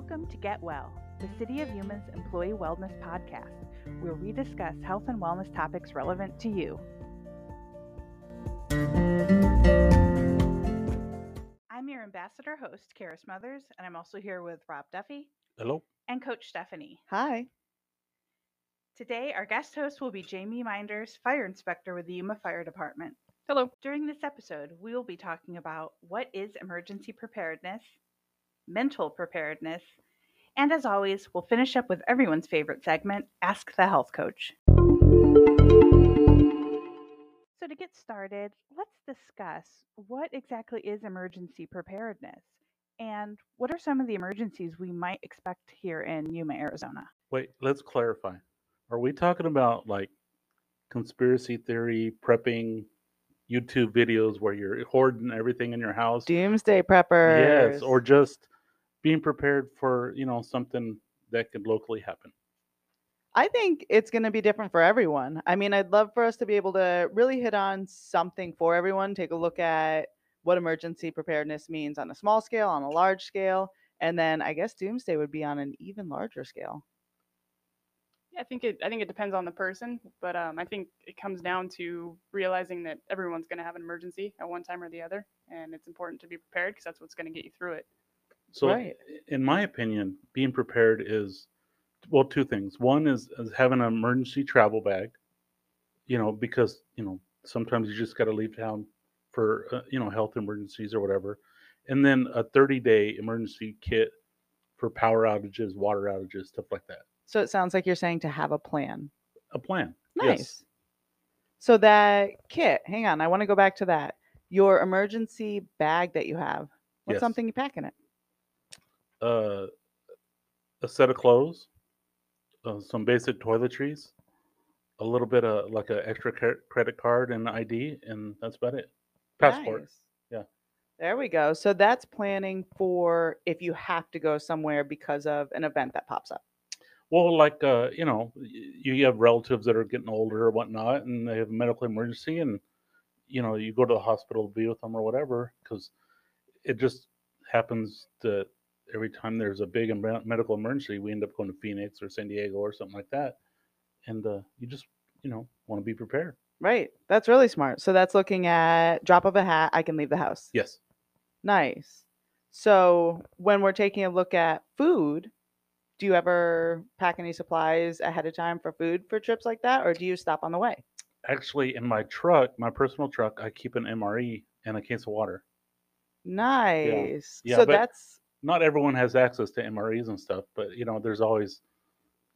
Welcome to Get Well, the City of Yuma's employee wellness podcast, where we discuss health and wellness topics relevant to you. I'm your ambassador host, Kara Smothers, and I'm also here with Rob Duffy Hello. and Coach Stephanie. Hi. Today, our guest host will be Jamie Minders, fire inspector with the Yuma Fire Department. Hello. During this episode, we will be talking about what is emergency preparedness, mental preparedness, and as always, we'll finish up with everyone's favorite segment, Ask the Health Coach. So, to get started, let's discuss what exactly is emergency preparedness and what are some of the emergencies we might expect here in Yuma, Arizona. Wait, let's clarify. Are we talking about like conspiracy theory prepping YouTube videos where you're hoarding everything in your house? Doomsday preppers. Yes, or just being prepared for, you know, something that could locally happen. I think it's going to be different for everyone. I mean, I'd love for us to be able to really hit on something for everyone, take a look at what emergency preparedness means on a small scale, on a large scale, and then I guess doomsday would be on an even larger scale. Yeah, I think it. I think it depends on the person, but um, I think it comes down to realizing that everyone's going to have an emergency at one time or the other, and it's important to be prepared because that's what's going to get you through it. So, Right. in my opinion, being prepared is well, two things. One is, is having an emergency travel bag, you know, because you know sometimes you just got to leave town for uh, you know health emergencies or whatever, and then a 30 day emergency kit for power outages, water outages, stuff like that. So it sounds like you're saying to have a plan. A plan. Nice. Yes. So that kit, hang on, I want to go back to that. Your emergency bag that you have. What's Yes. something you pack in it? Uh, a set of clothes, uh, some basic toiletries, a little bit of like an extra cre- credit card and ID, and that's about it. Passport. Nice. Yeah. There we go. So that's planning for if you have to go somewhere because of an event that pops up. Well, like uh, you know, you have relatives that are getting older or whatnot, and they have a medical emergency, and you know, you go to the hospital to be with them or whatever, because it just happens that every time there's a big medical emergency, we end up going to Phoenix or San Diego or something like that, and uh, you just you know want to be prepared. Right. That's really smart. So that's looking at drop of a hat, I can leave the house. Yes. Nice. So when we're taking a look at food, do you ever pack any supplies ahead of time for food for trips like that, or do you stop on the way? Actually, in my truck, my personal truck, I keep an MRE and a case of water. Nice. Yeah, so but- that's Not everyone has access to MREs and stuff, but you know, there's always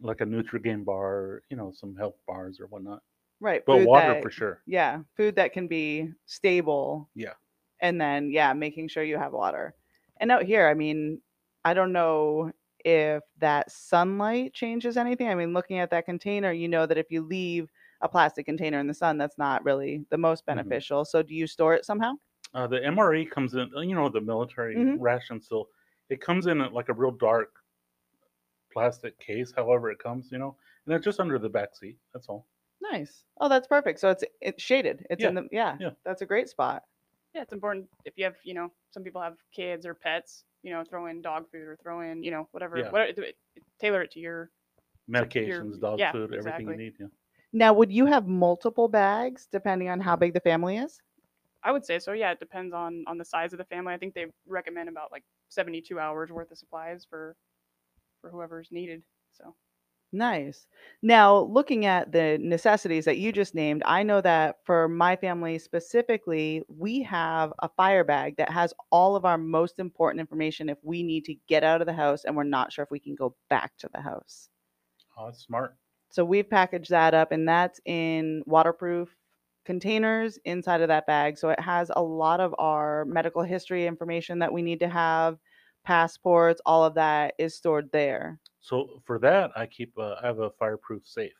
like a Nutrigrain bar, or, you know, some health bars or whatnot. right. But water that- for sure. Yeah, food that can be stable. Yeah. And then yeah, making sure you have water. And out here, I mean, I don't know if that sunlight changes anything. I mean, looking at that container, you know that if you leave a plastic container in the sun, that's not really the most Mhm. beneficial. So do you store it somehow? Uh, the MRE comes in, you know, the military Mhm. ration still. It comes in like a real dark plastic case, however it comes, you know, and it's just under the back seat. That's all. Nice. Oh, that's perfect. So it's it's shaded. It's in the yeah, yeah. That's a great spot. Yeah, it's important if you have, you know, some people have kids or pets, you know, throw in dog food or throw in, you know, whatever, Yeah. whatever it, it- tailor it to your. Medications, dog yeah, food, everything you need. Yeah. Now, would you have multiple bags depending on how big the family is? I would say so. Yeah, it depends on on the size of the family. I think they recommend about like 72 hours worth of supplies for for whoever's needed. So Nice. Now, looking at the necessities that you just named, I know that for my family specifically, we have a fire bag that has all of our most important information if we need to get out of the house and we're not sure if we can go back to the house. Oh, that's smart. So we've packaged that up and that's in waterproof containers inside of that bag. So it has a lot of our medical history information that we need to have, passports, all of that is stored there. So for that, I keep, uh, I have a fireproof safe.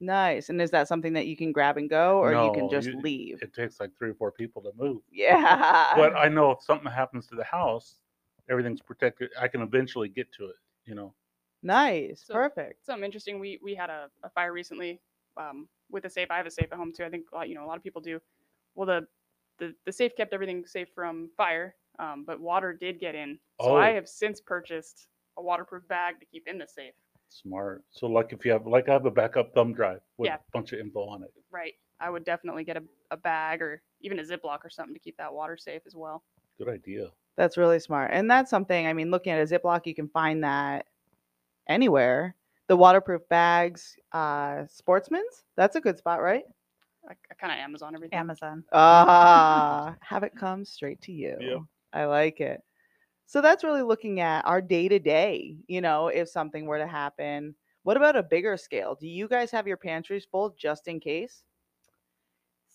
Nice. And is that something that you can grab and go or you can just you- leave? It takes like three or four people to move. Yeah. But I know if something happens to the house, everything's protected. I can eventually get to it, you know. nice. So- Perfect. something interesting. We we had a, a fire recently um, with a safe. I have a safe at home too. I think a lot, you know a lot of people do. Well, the the, the safe kept everything safe from fire, um, but water did get in. So I Oh. have since purchased a waterproof bag to keep in the safe. Smart. So like if you have like I have a backup thumb drive with Yeah. a bunch of info on it. Right. I would definitely get a, a bag or even a Ziploc or something to keep that water safe as well. Good idea. That's really smart. And that's something, I mean, looking at a Ziploc, you can find that anywhere. The waterproof bags, uh, Sportsman's, that's a good spot, right? I, I kind of Amazon everything. Amazon. Ah, have it come straight to you. Yep. I like it. So that's really looking at our day to day, you know, if something were to happen. What about a bigger scale? Do you guys have your pantries full just in case?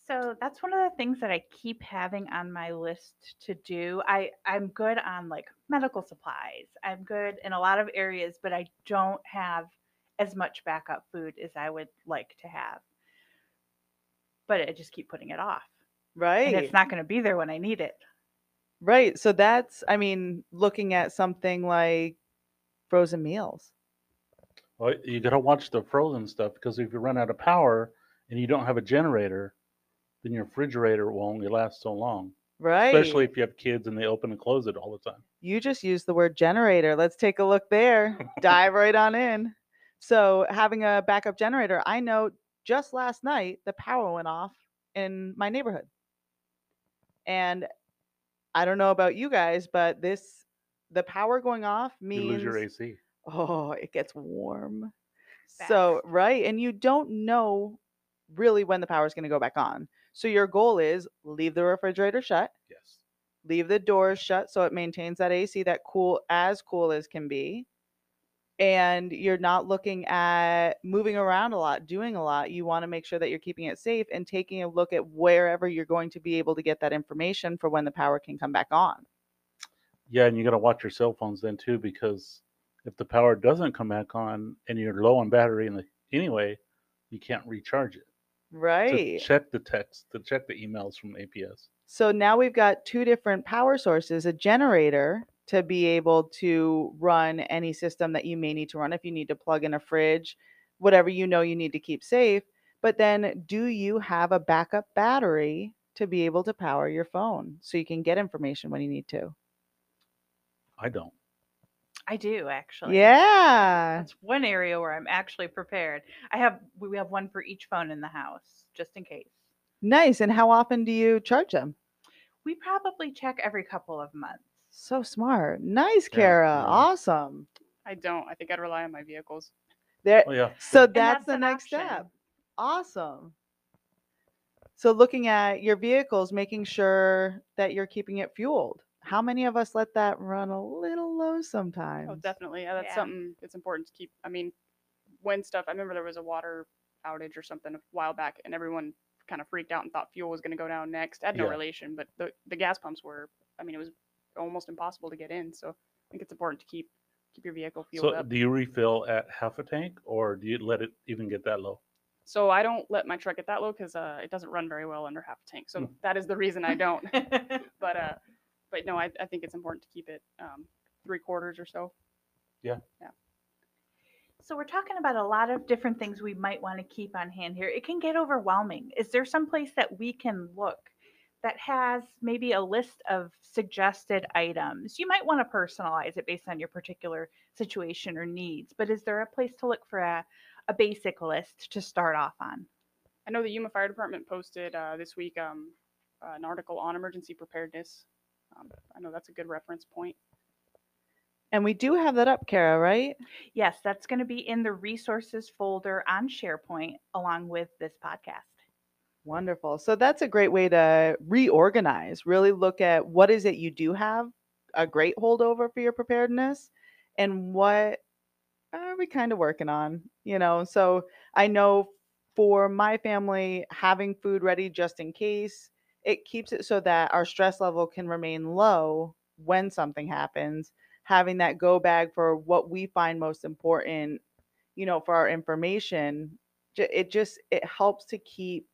So that's one of the things that I keep having on my list to do. I I'm good on like medical supplies. I'm good in a lot of areas, but I don't have as much backup food as I would like to have. But I just keep putting it off. Right. And it's not going to be there when I need it. Right. So that's, I mean, looking at something like frozen meals. Well, you got to watch the frozen stuff because if you run out of power and you don't have a generator, then your refrigerator will only last so long. Right. Especially if you have kids and they open and close it all the time. You just used the word generator. Let's take a look there. Dive right on in. So, having a backup generator, I know just last night the power went off in my neighborhood. And I don't know about you guys, but this the power going off means You lose your AC. oh, it gets warm. So, right, and you don't know really when the power is going to go back on. So your goal is leave the refrigerator shut, Yes. leave the doors shut so it maintains that AC that cool as cool as can be. And you're not looking at moving around a lot, doing a lot. You want to make sure that you're keeping it safe and taking a look at wherever you're going to be able to get that information for when the power can come back on. Yeah, and you got to watch your cell phones then too because if the power doesn't come back on and you're low on battery in the anyway, you can't recharge it. Right. To check the text, to check the emails from APS. So now we've got two different power sources a generator to be able to run any system that you may need to run if you need to plug in a fridge, whatever you know you need to keep safe. But then, do you have a backup battery to be able to power your phone so you can get information when you need to? I don't. I do actually. Yeah. That's one area where I'm actually prepared. I have we have one for each phone in the house just in case. Nice. And how often do you charge them? We probably check every couple of months. So smart. Nice, Yeah, Kara. yeah. Awesome. I don't. I think I'd rely on my vehicles. There, Oh yeah. So And that's, the next option. step. Awesome. So looking at your vehicles, making sure that you're keeping it fueled. How many of us let that run a little low oh, sometimes? Oh, definitely. Yeah, that's Yeah. something that's important to keep. I mean, when stuff, I remember there was a water outage or something a while back, and everyone kind of freaked out and thought fuel was going to go down next. It had no Yeah. relation, but the, the gas pumps were, I mean, it was almost impossible to get in. So I think it's important to keep keep your vehicle fueled So up. do you refill at half a tank or do you let it even get that low? So I don't let my truck get that low because uh, it doesn't run very well under half a tank. So Hmm. that is the reason I don't. but uh, but no, I, I think it's important to keep it um, three quarters or so. Yeah. Yeah. So we're talking about a lot of different things we might want to keep on hand here. It can get overwhelming. Is there some place that we can look that has maybe a list of suggested items? You might want to personalize it based on your particular situation or needs, but is there a place to look for a, a basic list to start off on? I know the Yuma Fire Department posted uh, this week um, uh, an article on emergency preparedness. Um, I know that's a good reference point. And we do have that up, Kara, right? Yes, that's going to be in the resources folder on SharePoint along with this podcast. Wonderful. So that's a great way to reorganize, really look at what is it you do have a great holdover for your preparedness and what are we kind of working on, you know? So I know for my family, having food ready just in case, it keeps it so that our stress level can remain low when something happens. Having that go bag for what we find most important, you know, for our information, it just it helps to keep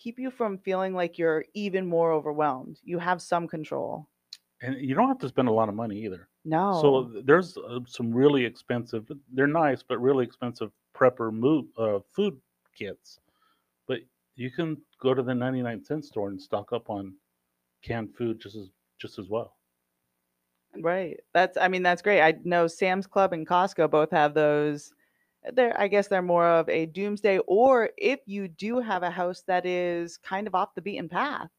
keep you from feeling like you're even more overwhelmed. You have some control. And you don't have to spend a lot of money either. No. So there's uh, some really expensive. They're nice, but really expensive prepper mo- uh, food kits. But you can go to the 99 cent store and stock up on canned food just as just as well. Right. That's I mean that's great. I know Sam's Club and Costco both have those. They're I guess they're more of a doomsday or if you do have a house that is kind of off the beaten path.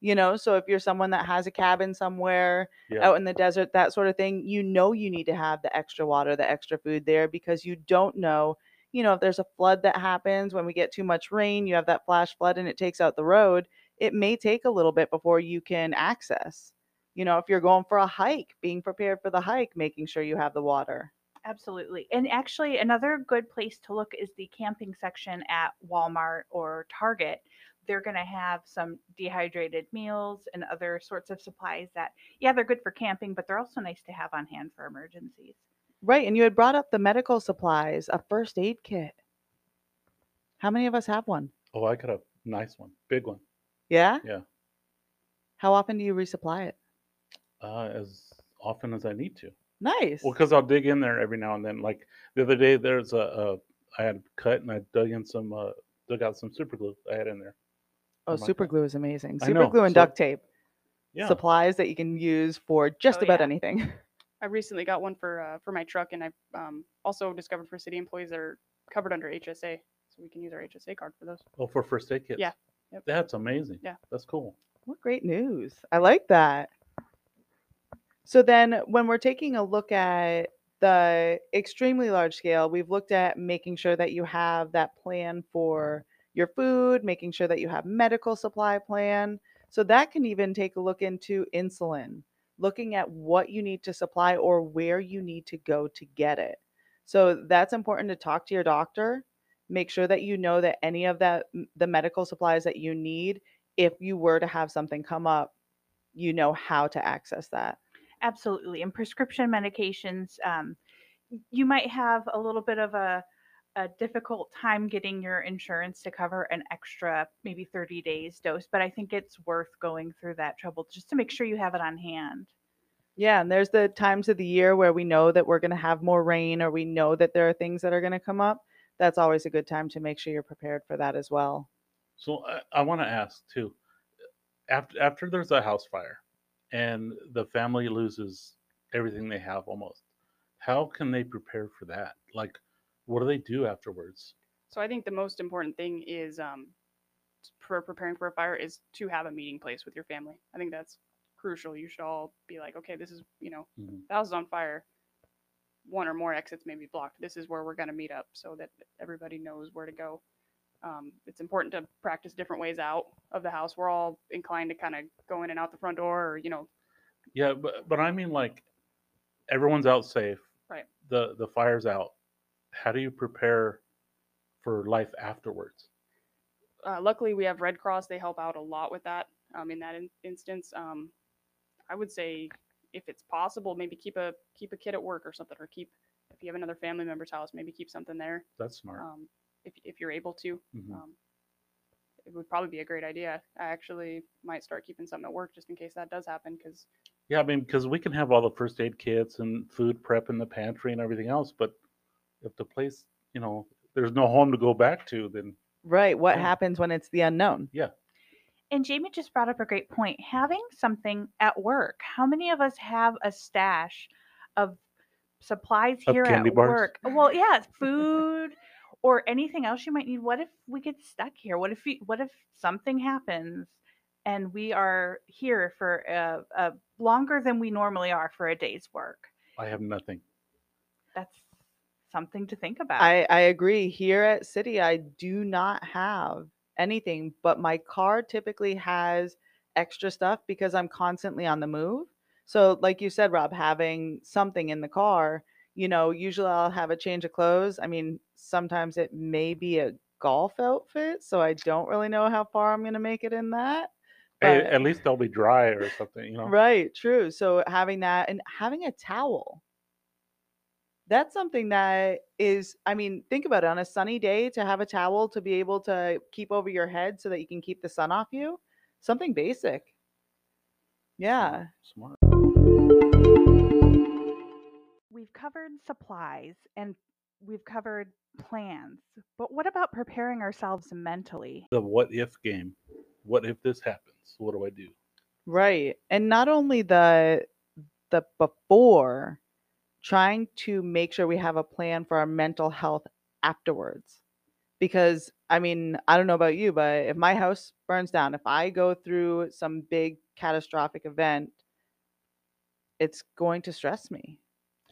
You know, so if you're someone that has a cabin somewhere Yeah. out in the desert, that sort of thing, you know you need to have the extra water, the extra food there because you don't know, you know, if there's a flood that happens when we get too much rain, you have that flash flood and it takes out the road, it may take a little bit before you can access. You know, if you're going for a hike, being prepared for the hike, making sure you have the water. Absolutely. And actually, another good place to look is the camping section at Walmart or Target. They're going to have some dehydrated meals and other sorts of supplies that, yeah, they're good for camping, but they're also nice to have on hand for emergencies. Right. And you had brought up the medical supplies, a first aid kit. How many of us have one? Oh, I got a nice one, big one. Yeah? Yeah. How often do you resupply it? Uh, as often as I need to. Nice. Well, because I'll dig in there every now and then. Like the other day, there's a, a I had cut and I dug in some, uh, dug out some super glue I had in there. oh, for super car. glue is amazing. I Super know, glue and so- duct tape. Yeah. Supplies that you can use for just Oh, about yeah. anything. I recently got one for uh, for my truck, and I um, also discovered for city employees that are covered under HSA, so we can use our HSA card for those. Oh, for first aid kits. Yeah. Yep. That's amazing. Yeah. That's cool. What great news. I like that. So then when we're taking a look at the extremely large scale, we've looked at making sure that you have that plan for your food, making sure that you have medical supply plan. So that can even take a look into insulin, looking at what you need to supply or where you need to go to get it. So that's important to talk to your doctor. Make sure that you know that any of that the medical supplies that you need if you were to have something come up, you know how to access that. Absolutely. And prescription medications, um, you might have a little bit of a, a difficult time getting your insurance to cover an extra maybe 30 days dose, but I think it's worth going through that trouble just to make sure you have it on hand. Yeah, and there's the times of the year where we know that we're going to have more rain or we know that there are things that are going to come up. That's always a good time to make sure you're prepared for that as well. So I, I want to ask too. After after there's a house fire, and the family loses everything they have almost, how can they prepare for that? Like, what do they do afterwards? So I think the most important thing is um, for preparing for a fire is to have a meeting place with your family. I think that's crucial. You should all be like, okay, this is you know, Mhm. the house is on fire. One or more exits may be blocked. This is where we're going to meet up, so that everybody knows where to go. Um, it's important to practice different ways out of the house. We're all inclined to kind of go in and out the front door, or you know, Yeah, but but I mean like, everyone's out safe. Right. The the fire's out. How do you prepare for life afterwards? uh, luckily we have Red Cross. They help out a lot with that. Um, in that in- instance, um, I would say if it's possible, maybe keep a keep a kid at work or something, or keep if you have another family member's house, maybe keep something there. That's smart. Um, if if you're able to, Mhm. um, it would probably be a great idea. I actually might start keeping something at work just in case that does happen, because Yeah, I mean, because we can have all the first aid kits and food prep in the pantry and everything else, but if the place, you know, there's no home to go back to, then Right. What Yeah. happens when it's the unknown? Yeah. And Jamie just brought up a great point. Having something at work. How many of us have a stash of supplies Of here candy at bars? work? Well, yeah, food or anything else you might need. What if we get stuck here? What if we, what if something happens and we are here for a, a longer than we normally are for a day's work? I have nothing. That's something to think about. I, I agree. Here at City, I do not have anything, but my car typically has extra stuff because I'm constantly on the move. So, like you said, Rob, having something in the car, you know, usually I'll have a change of clothes. I mean, sometimes it may be a golf outfit, so I don't really know how far I'm going to make it in that. But- at least they'll be dry or something, you know. Right, true. So having that and having a towel. That's something that is, I mean, think about it on a sunny day to have a towel to be able to keep over your head so that you can keep the sun off you. Something basic. Yeah. Smart. We've covered supplies and we've covered plans, but what about preparing ourselves mentally? The what if game. What if this happens? What do I do? Right. And not only the the before, trying to make sure we have a plan for our mental health afterwards. Because I mean, I don't know about you, but if my house burns down, if I go through some big catastrophic event, it's going to stress me.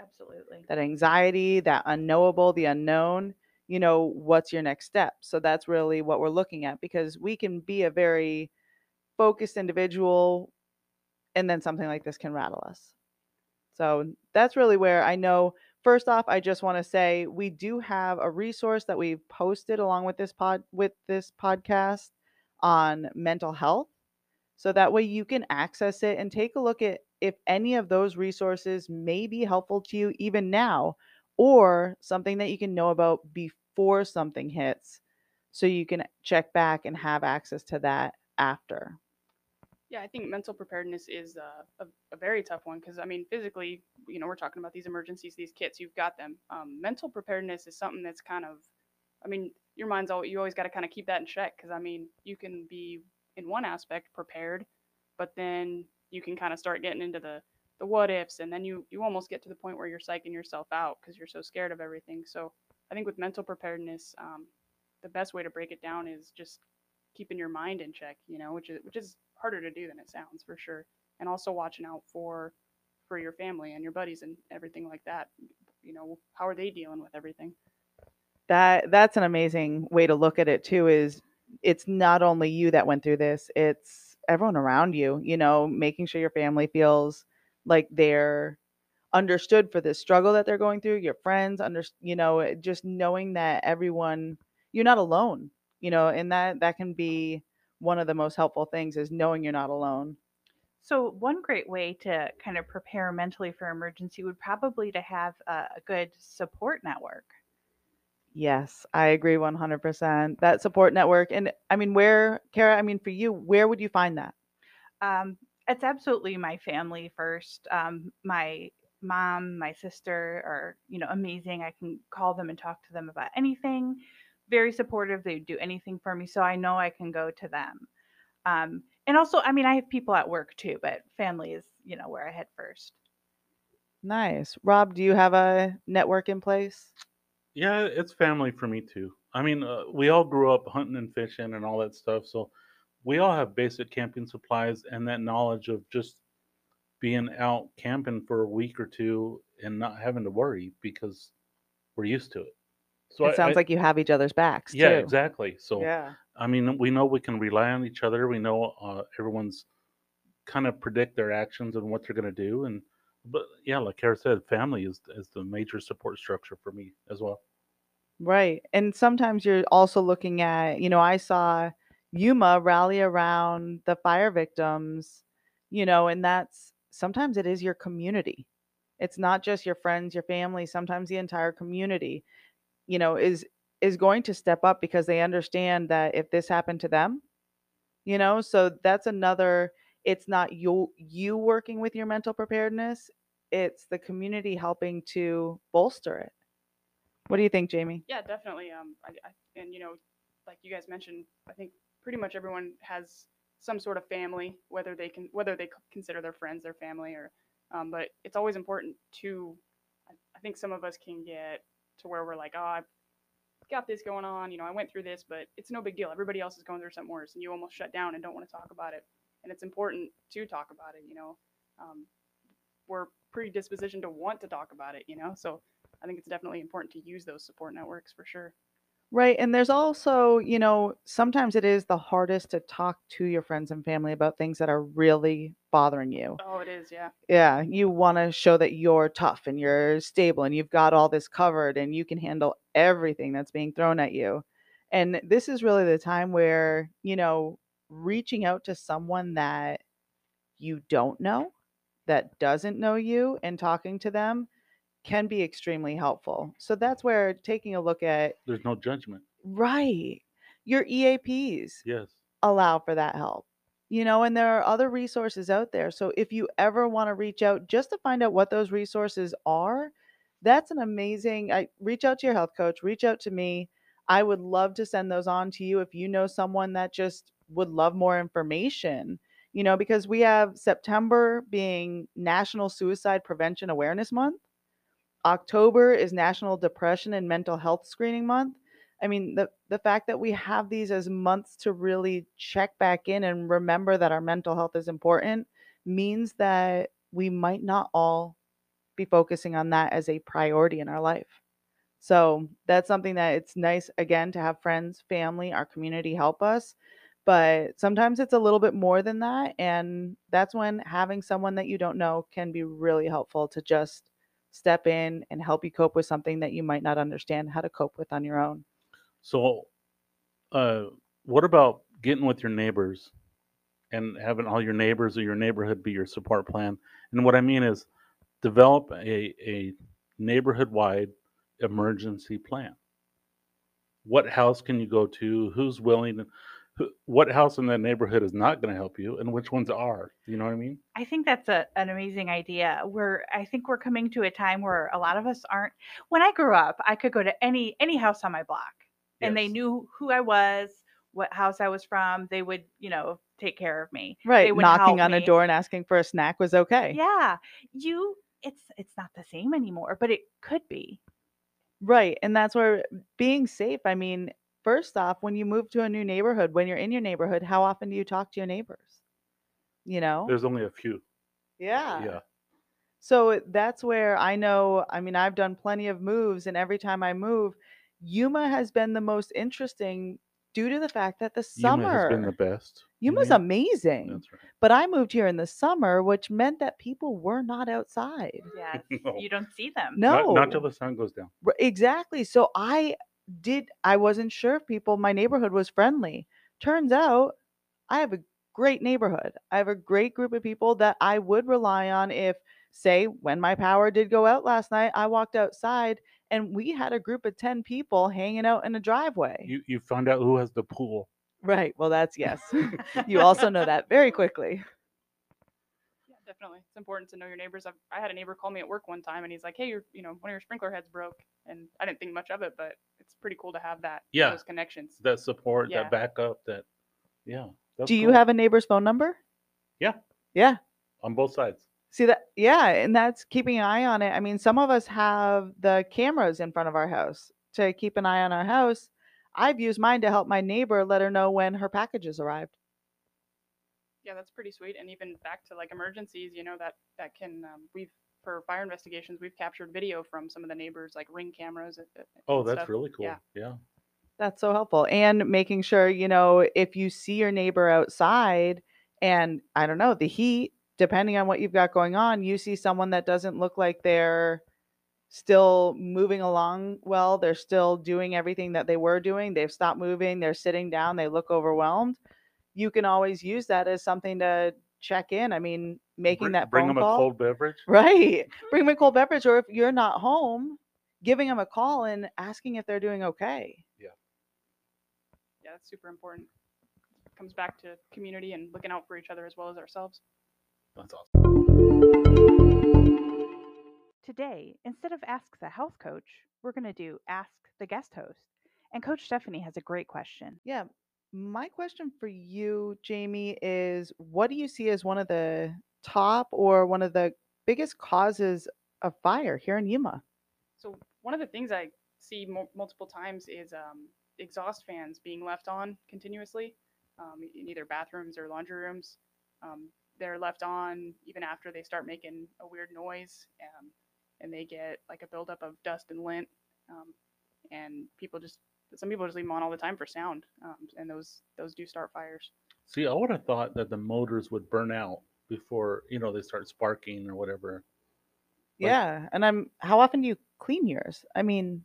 Absolutely. That anxiety, that unknowable, the unknown, you know, what's your next step? So that's really what we're looking at because we can be a very focused individual and then something like this can rattle us. So that's really where I know first off I just want to say we do have a resource that we've posted along with this pod with this podcast on mental health. So that way you can access it and take a look at if any of those resources may be helpful to you even now or something that you can know about before something hits so you can check back and have access to that after. Yeah, I think mental preparedness is uh, a, a very tough one because I mean, physically, you know, we're talking about these emergencies, these kits, you've got them. Um, mental preparedness is something that's kind of, I mean, your mind's always, you always got to kind of keep that in check because I mean, you can be in one aspect prepared, but then you can kind of start getting into the the what ifs, and then you you almost get to the point where you're psyching yourself out because you're so scared of everything. So I think with mental preparedness, um, the best way to break it down is just keeping your mind in check, you know, which is which is harder to do than it sounds for sure. And also watching out for for your family and your buddies and everything like that. You know, how are they dealing with everything? That that's an amazing way to look at it too is it's not only you that went through this, it's everyone around you, you know, making sure your family feels like they're understood for this struggle that they're going through, your friends under you know, eh, just knowing that everyone you're not alone, you know, and that that can be one of the most helpful things is knowing you're not alone. So one great way to kind of prepare mentally for emergency would probably to have a, a good support network. Yes, I agree 100%. That support network and I mean where Kara, I mean for you, where would you find that? Um, it's absolutely my family first. Um, my mom, my sister are, you know, amazing. I can call them and talk to them about anything. Very supportive. They do anything for me, so I know I can go to them. Um, and also, I mean, I have people at work too, but family is, you know, where I head first. Nice. Rob, do you have a network in place? Yeah, it's family for me too. I mean, uh, we all grew up hunting and fishing and all that stuff, so we all have basic camping supplies and that knowledge of just being out camping for a week or two and not having to worry because we're used to it. So It I, sounds I- like you have each other's backs yeah, too. exactly. So Yeah. I mean, we know we can rely on each other. We know uh, everyone's kind of predict their actions and what they're going to do. And but yeah, like Kara said, family is is the major support structure for me as well. Right. And sometimes you're also looking at, you know, I saw Yuma rally around the fire victims, you know, and that's sometimes it is your community. It's not just your friends, your family, sometimes the entire community, you know, is is going to step up because they understand that if this happened to them, you know, so that's another it's not you you working with your mental preparedness, it's the community helping to bolster it. What do you think, Jamie? Yeah, definitely. Um, I, I, and you know, like you guys mentioned, I think pretty much everyone has some sort of family, whether they can, whether they consider their friends their family, or, um, but it's always important to. I, I think some of us can get to where we're like, oh, I've got this going on. You know, I went through this, but it's no big deal. Everybody else is going through something worse, and you almost shut down and don't want to talk about it. And it's important to talk about it. You know, um, we're predispositioned to want to talk about it. You know, so I think it's definitely important to use those support networks for sure. Right. And there's also, you know, sometimes it is the hardest to talk to your friends and family about things that are really bothering you. Oh, it is, yeah. Yeah. You want to show that you're tough and you're stable and you've got all this covered and you can handle everything that's being thrown at you. And this is really the time where, you know, reaching out to someone that you don't know, that doesn't know you, and talking to them can be extremely helpful. So that's where taking a look at There's no judgment. Right. Your EAPs Yes. allow for that help. You know, and there are other resources out there. So if you ever want to reach out just to find out what those resources are, that's an amazing I reach out to your health coach, reach out to me. I would love to send those on to you if you know someone that just would love more information. You know, because we have September being National Suicide Prevention Awareness Month. October is National Depression and Mental Health Screening Month. I mean, the the fact that we have these as months to really check back in and remember that our mental health is important means that we might not all be focusing on that as a priority in our life. So that's something that it's nice again to have friends, family, our community help us. But sometimes it's a little bit more than that. And that's when having someone that you don't know can be really helpful to just step in and help you cope with something that you might not understand how to cope with on your own. So, uh, what about getting with your neighbors and having all your neighbors or your neighborhood be your support plan? And what I mean is develop a, a neighborhood wide emergency plan. What house can you go to? Who's willing? to- what house in that neighborhood is not going to help you, and which ones are? You know what I mean? I think that's a, an amazing idea. We're I think we're coming to a time where a lot of us aren't. When I grew up, I could go to any any house on my block, and they knew who I was, what house I was from. They would, you know, take care of me. Right. would Knocking help on a door and asking for a snack was okay. Yeah, you. It's it's not the same anymore, but it could be. Right. And that's where being safe, I mean, first off, when you move to a new neighborhood, when you're in your neighborhood, how often do you talk to your neighbors? You know? There's only a few. yeah. Yeah. So that's where I know, I mean, I've done plenty of moves, and every time I move, Yuma has been the most interesting due to the fact that the Yuma has been the best. Yuma's mean? amazing. That's right. But I moved here in the summer, which meant that people were not outside. Yes, No. you don't see them. No. Not, not till the sun goes down. Exactly. So I did, I wasn't sure if people, my neighborhood was friendly. Turns out I have a great neighborhood. I have a great group of people that I would rely on if, say, when my power did go out last night, I walked outside and we had a group of 10 people hanging out in a driveway. You you find out who has the pool. right. Well, that's yes. you also know that very quickly. Yeah, definitely. It's important to know your neighbors. I've, I had a neighbor call me at work one time, and he's like, "Hey, your, you know, one of your sprinkler heads broke," and I didn't think much of it, but it's pretty cool to have that. Yeah. Those connections. That support, Yeah. that backup, that yeah. that's Do you have a neighbor's phone number? Yeah. Yeah. on both sides? See that? Yeah, and that's keeping an eye on it. I mean, some of us have the cameras in front of our house to keep an eye on our house. I've used mine to help my neighbor let her know when her packages arrived. Yeah, that's pretty sweet. And even back to like emergencies, you know, that that can um, we've for fire investigations, we've captured video from some of the neighbors, like ring cameras. and- and Oh, that's stuff. really cool. Yeah. Yeah. That's so helpful. And making sure, you know, if you see your neighbor outside and I don't know, the heat, depending on what you've got going on, you see someone that doesn't look like they're still moving along well, they're still doing everything that they were doing, they've stopped moving, they're sitting down, they look overwhelmed. You can always use that as something to check in. I mean, making Br- that bring phone them call. a cold beverage. Right. Mm-hmm. Bring them a cold beverage, or if you're not home, giving them a call and asking if they're doing okay. Yeah, yeah, that's super important. comes back to community and looking out for each other as well as ourselves. That's awesome. Today, instead of Ask the Health Coach, we're going to do Ask the Guest Host. And Coach Stephanie has a great question. Yeah. My question for you, Jamie, is what do you see as one of the top or one of the biggest causes of fire here in Yuma? So one of the things I see mo- multiple times is um, exhaust fans being left on continuously um, in either bathrooms or laundry rooms. Um, they're left on even after they start making a weird noise, um, and they get like a buildup of dust and lint. Um, and people just some people just leave them on all the time for sound, um, and those those do start fires. See, I would have thought that the motors would burn out before you know they start sparking or whatever. Like- yeah. And I'm how often do you clean yours? I mean,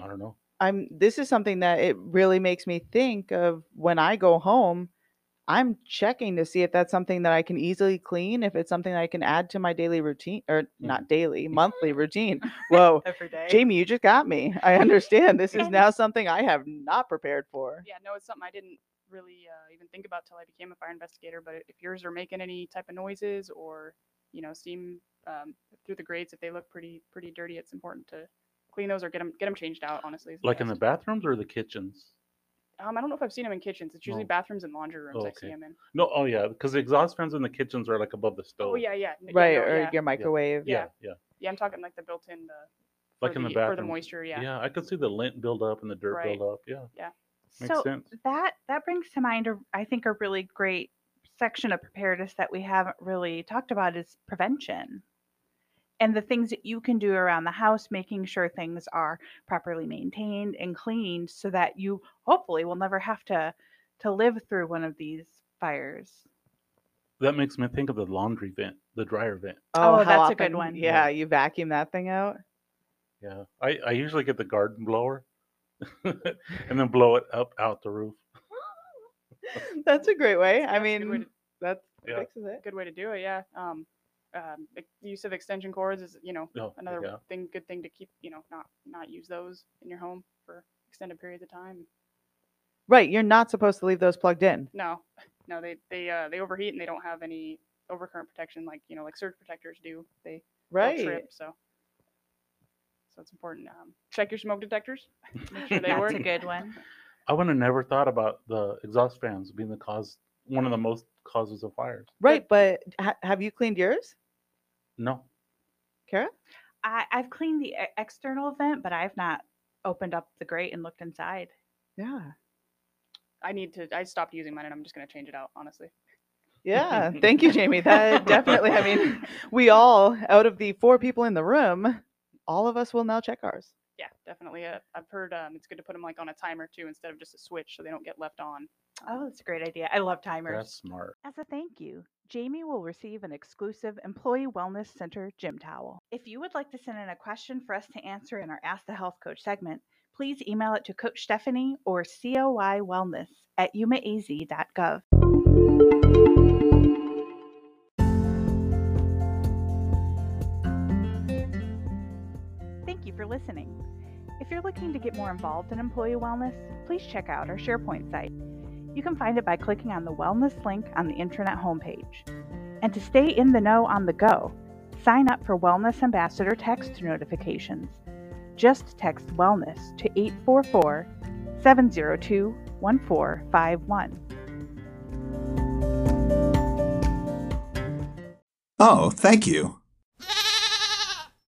I don't know. I'm this is something that it really makes me think of when I go home. I'm checking to see if that's something that I can easily clean, if it's something I can add to my daily routine or not daily, monthly routine. Whoa. Every day. Jamie, you just got me. I understand. This is now something I have not prepared for. Yeah, no, it's something I didn't really uh, even think about till I became a fire investigator. But if yours are making any type of noises or you know steam um, through the grates, if they look pretty pretty dirty, it's important to clean those or get them get them changed out. Honestly, is Like in the bathrooms or the kitchens. Um, I don't know if I've seen them in kitchens. It's usually No. bathrooms and laundry rooms I see Okay. them in. No, oh yeah, because the exhaust fans in the kitchens are like above the stove. Oh yeah, yeah. n- yeah, Right, no, or yeah. your microwave. Yeah, yeah. Yeah, I'm talking like the built-in the Like for in the for the bathroom. moisture. Yeah. Yeah, I could see the lint build up and the dirt Right. build up. Yeah, Yeah. makes so sense. that that brings to mind a, I think a really great section of preparedness that we haven't really talked about is prevention and the things that you can do around the house making sure things are properly maintained and cleaned so that you hopefully will never have to to live through one of these fires That makes me think of the laundry vent, the dryer vent. Oh, how that's a good one. Yeah, you vacuum that thing out. Yeah, I, I usually get the garden blower and then blow it up out the roof. That's a great way. I That's a good way mean, to- that Yeah. fixes it. good way to do it. Yeah. Um, um, ex- use of extension cords is you know Oh, another yeah. thing, good thing to keep you know not not use those in your home for extended periods of time. Right, you're not supposed to leave those plugged in. No, no, they they uh, they overheat and they don't have any overcurrent protection like you know like surge protectors do. They they'll Right. trip so. So it's important. Um, check your smoke detectors. Make sure they that's work. a good one I would have never thought about the exhaust fans being the cause, one of the most causes of fires. Right, but ha- have you cleaned yours, No, Kara? I, i've cleaned the e- external vent but i've not opened up the grate and looked inside Yeah. I need to. I stopped using mine and I'm just gonna change it out. Honestly. Yeah. Thank you, Jamie. That definitely, I mean, we all, out of the four people in the room, all of us will now check ours. Yeah, definitely. Uh, I've heard um, it's good to put them like on a timer too instead of just a switch so they don't get left on. Oh that's a great idea i love timers that's smart. As a thank you, Jamie will receive an exclusive Employee Wellness Center gym towel. If you would like to send in a question for us to answer in our Ask the Health Coach segment, please email it to Coach Stephanie or COI Wellness at yumaaz.gov. Thank you for listening. If you're looking to get more involved in employee wellness, please check out our SharePoint site. You can find it by clicking on the wellness link on the intranet homepage. And to stay in the know on the go, sign up for Wellness Ambassador text notifications. Just text wellness to 844 702 1451. Oh, thank you.